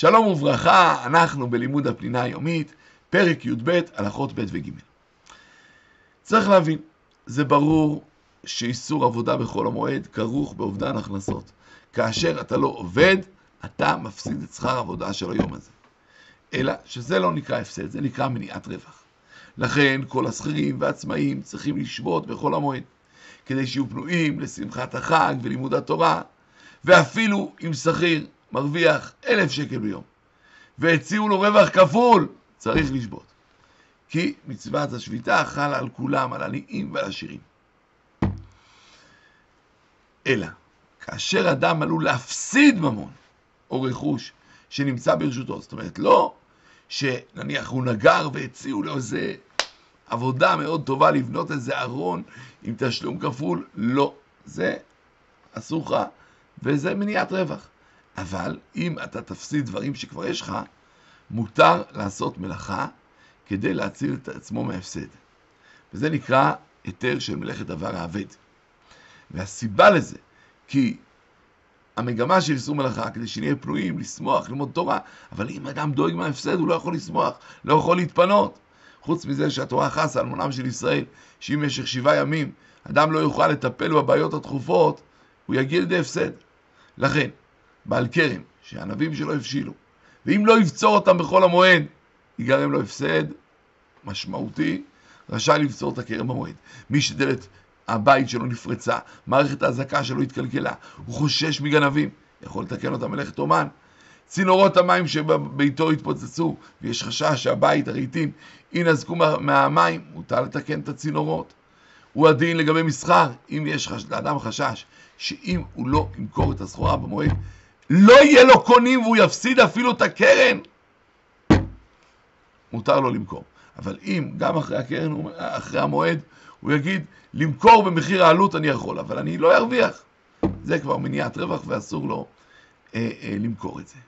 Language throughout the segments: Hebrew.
שלום וברכה, אנחנו בלימוד הפנינה היומית, פרק י"ב, הלכות ב' וג'. צריך להבין, זה ברור שאיסור עבודה בחול המועד כרוך באובדן הכנסות. כאשר אתה לא עובד, אתה מפסיד את שכר העבודה של היום הזה. אלא שזה לא נקרא הפסד, זה נקרא מניעת רווח. לכן כל השכירים והעצמאים צריכים לשבות בחול המועד, כדי שיהיו פנויים לשמחת החג ולימוד התורה, ואפילו אם שכיר מרוויח אלף שקל ביום, והציעו לו רווח כפול, צריך לשבות. כי מצוות השביתה חלה על כולם, על עניים ועל עשירים. אלא, כאשר אדם עלול להפסיד ממון או רכוש שנמצא ברשותו, זאת אומרת, לא שנניח הוא נגר והציעו לו איזה עבודה מאוד טובה לבנות איזה ארון עם תשלום כפול, לא, זה אסור לך וזה מניעת רווח. אבל אם אתה תפסיד דברים שכבר יש לך, מותר לעשות מלאכה כדי להציל את עצמו מהפסד. וזה נקרא היתר של מלאכת דבר האבד. והסיבה לזה, כי המגמה של איסור מלאכה, כדי שנהיה פנויים, לשמוח, ללמוד תורה, אבל אם אדם דואג מההפסד, הוא לא יכול לשמוח, לא יכול להתפנות. חוץ מזה שהתורה חסה על מונם של ישראל, שאם במשך שבעה ימים אדם לא יוכל לטפל בבעיות הדחופות, הוא יגיע לידי הפסד. לכן, בעל כרם, שהענבים שלו הבשילו, ואם לא יבצור אותם בחול המועד, ייגרם לו הפסד משמעותי, רשאי לבצור את הכרם במועד. מי שדלת הבית שלו נפרצה, מערכת האזעקה שלו התקלקלה, הוא חושש מגנבים, יכול לתקן אותם מלאכת אומן. צינורות המים שבביתו התפוצצו, ויש חשש שהבית, הרהיטים, יינזקו מהמים, מותר לתקן את הצינורות. הוא הדין לגבי מסחר, אם יש לאדם חשש שאם הוא לא ימכור את הסחורה במועד, לא יהיה לו קונים והוא יפסיד אפילו את הקרן, מותר לו למכור. אבל אם גם אחרי הקרן, אחרי המועד, הוא יגיד, למכור במחיר העלות אני יכול, אבל אני לא ארוויח. זה כבר מניעת רווח ואסור לו אה, אה, למכור את זה.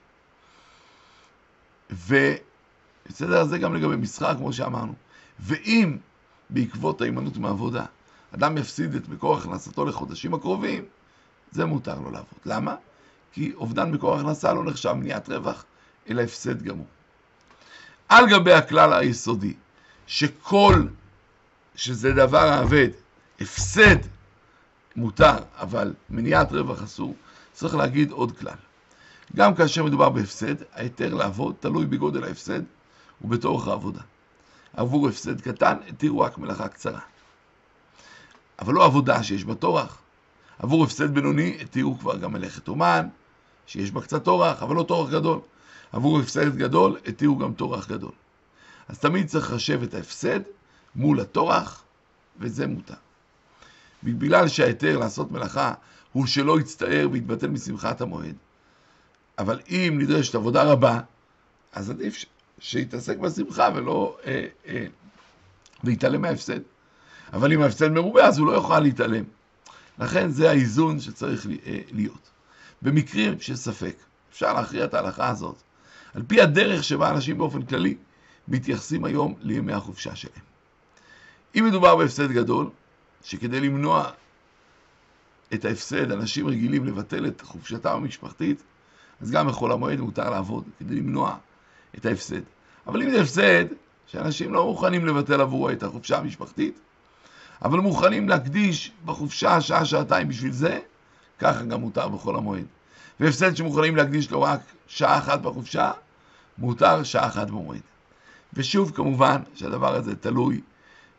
ובסדר, זה גם לגבי מסחר, כמו שאמרנו. ואם בעקבות ההימנעות מעבודה, אדם יפסיד את מקור הכנסתו לחודשים הקרובים, זה מותר לו לעבוד. למה? כי אובדן מקור הכנסה לא נחשב מניעת רווח, אלא הפסד גמור. על גבי הכלל היסודי, שכל שזה דבר האבד, הפסד מותר, אבל מניעת רווח אסור, צריך להגיד עוד כלל. גם כאשר מדובר בהפסד, ההיתר לעבוד תלוי בגודל ההפסד ובתורך העבודה. עבור הפסד קטן התירו רק מלאכה קצרה. אבל לא עבודה שיש בה טורח. עבור הפסד בינוני התירו כבר גם מלאכת אומן, שיש בה קצת טורח, אבל לא טורח גדול. עבור הפסד גדול התירו גם טורח גדול. אז תמיד צריך לחשב את ההפסד מול הטורח, וזה מותר. בגלל שההיתר לעשות מלאכה הוא שלא יצטער ויתבטל משמחת המועד, אבל אם נדרשת עבודה רבה, אז עדיף שיתעסק בשמחה ולא אה, אה, ויתעלם מההפסד. אבל אם ההפסד מרובה, אז הוא לא יוכל להתעלם. לכן זה האיזון שצריך אה, להיות. במקרים של ספק, אפשר להכריע את ההלכה הזאת, על פי הדרך שבה אנשים באופן כללי מתייחסים היום לימי החופשה שלהם. אם מדובר בהפסד גדול, שכדי למנוע את ההפסד, אנשים רגילים לבטל את חופשתם המשפחתית, אז גם בחול המועד מותר לעבוד כדי למנוע את ההפסד. אבל אם זה הפסד שאנשים לא מוכנים לבטל עבורו את החופשה המשפחתית, אבל מוכנים להקדיש בחופשה שעה-שעתיים בשביל זה, ככה גם מותר בחול המועד. והפסד שמוכנים להקדיש לו רק שעה אחת בחופשה, מותר שעה אחת במועד. ושוב, כמובן שהדבר הזה תלוי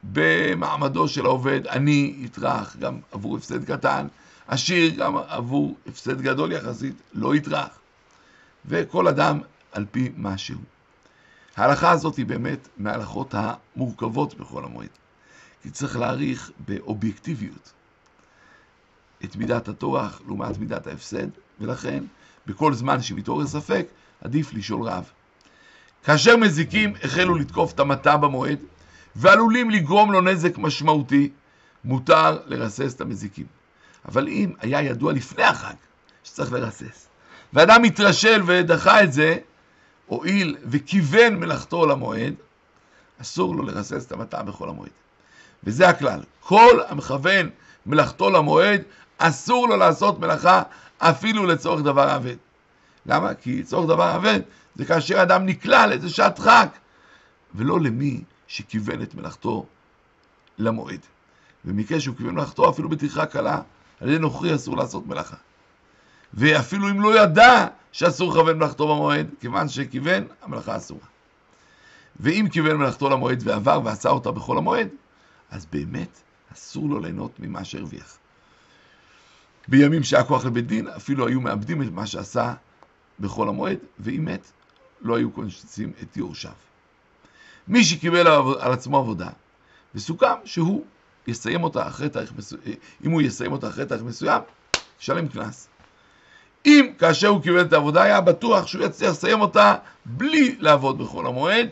במעמדו של העובד, עני יטרח גם עבור הפסד קטן, עשיר גם עבור הפסד גדול יחסית, לא יטרח. וכל אדם על פי מה שהוא. ההלכה הזאת היא באמת מההלכות המורכבות בכל המועד. כי צריך להעריך באובייקטיביות את מידת הטורח לעומת מידת ההפסד, ולכן בכל זמן שמתעורר ספק, עדיף לשאול רב. כאשר מזיקים החלו לתקוף את המטע במועד, ועלולים לגרום לו נזק משמעותי, מותר לרסס את המזיקים. אבל אם היה ידוע לפני החג שצריך לרסס, ואדם התרשל ודחה את זה, הואיל וכיוון מלאכתו למועד, אסור לו לרסס את המטע בכל המועד. וזה הכלל. כל המכוון מלאכתו למועד, אסור לו לעשות מלאכה אפילו לצורך דבר עבד. למה? כי צורך דבר אבד זה כאשר אדם נקלע לאיזה שעת דחק, ולא למי שכיוון את מלאכתו למועד. במקרה שהוא כיוון מלאכתו אפילו בטרחה קלה, על ידי נוכרי אסור לעשות מלאכה. ואפילו אם לא ידע שאסור לכוון מלאכתו במועד, כיוון שכיוון, המלאכה אסורה. ואם כיוון מלאכתו למועד ועבר ועשה אותה בכל המועד, אז באמת אסור לו ליהנות ממה שהרוויח. בימים שהיה כוח לבית דין, אפילו היו מאבדים את מה שעשה בכל המועד, ואם מת, לא היו קונשצים את יורשיו. מי שקיבל על עצמו עבודה, וסוכם שהוא יסיים אותה אחרי תאריך מסוים, אם הוא יסיים אותה אחרי תאריך מסוים, ישלם קנס. אם כאשר הוא קיבל את העבודה היה בטוח שהוא יצליח לסיים אותה בלי לעבוד בכל המועד,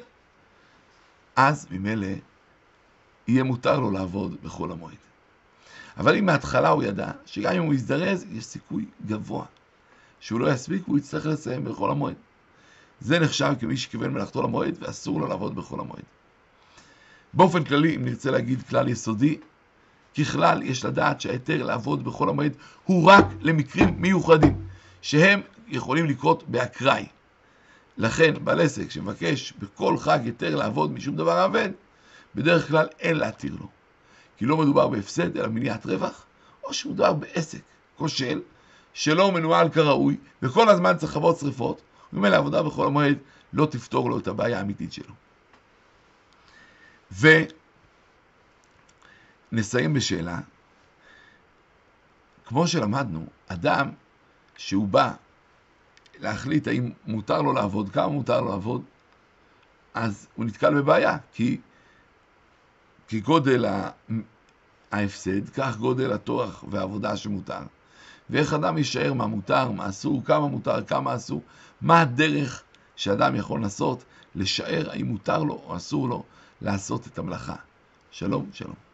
אז ממילא יהיה מותר לו לעבוד בכל המועד. אבל אם מההתחלה הוא ידע שגם אם הוא יזדרז, יש סיכוי גבוה שהוא לא יספיק והוא יצטרך לסיים בכל המועד. זה נחשב כמי שכיוון מלאכתו למועד ואסור לו לעבוד בכל המועד. באופן כללי, אם נרצה להגיד כלל יסודי, ככלל יש לדעת שההיתר לעבוד בכל המועד הוא רק למקרים מיוחדים, שהם יכולים לקרות באקראי. לכן, בעל עסק שמבקש בכל חג היתר לעבוד משום דבר אבד, בדרך כלל אין להתיר לו. כי לא מדובר בהפסד, אלא מניעת רווח, או שמדובר בעסק כושל, שלא מנוהל כראוי, וכל הזמן צריך לכבות שרפות, וממילא העבודה בכל המועד לא תפתור לו את הבעיה האמיתית שלו. ונסיים בשאלה, כמו שלמדנו, אדם שהוא בא להחליט האם מותר לו לעבוד, כמה מותר לו לעבוד, אז הוא נתקל בבעיה, כי כגודל ההפסד, כך גודל הטורח והעבודה שמותר. ואיך אדם יישאר מה מותר, מה אסור, כמה מותר, כמה אסור, מה הדרך שאדם יכול לנסות לשער האם מותר לו או אסור לו לעשות את המלאכה. שלום, שלום.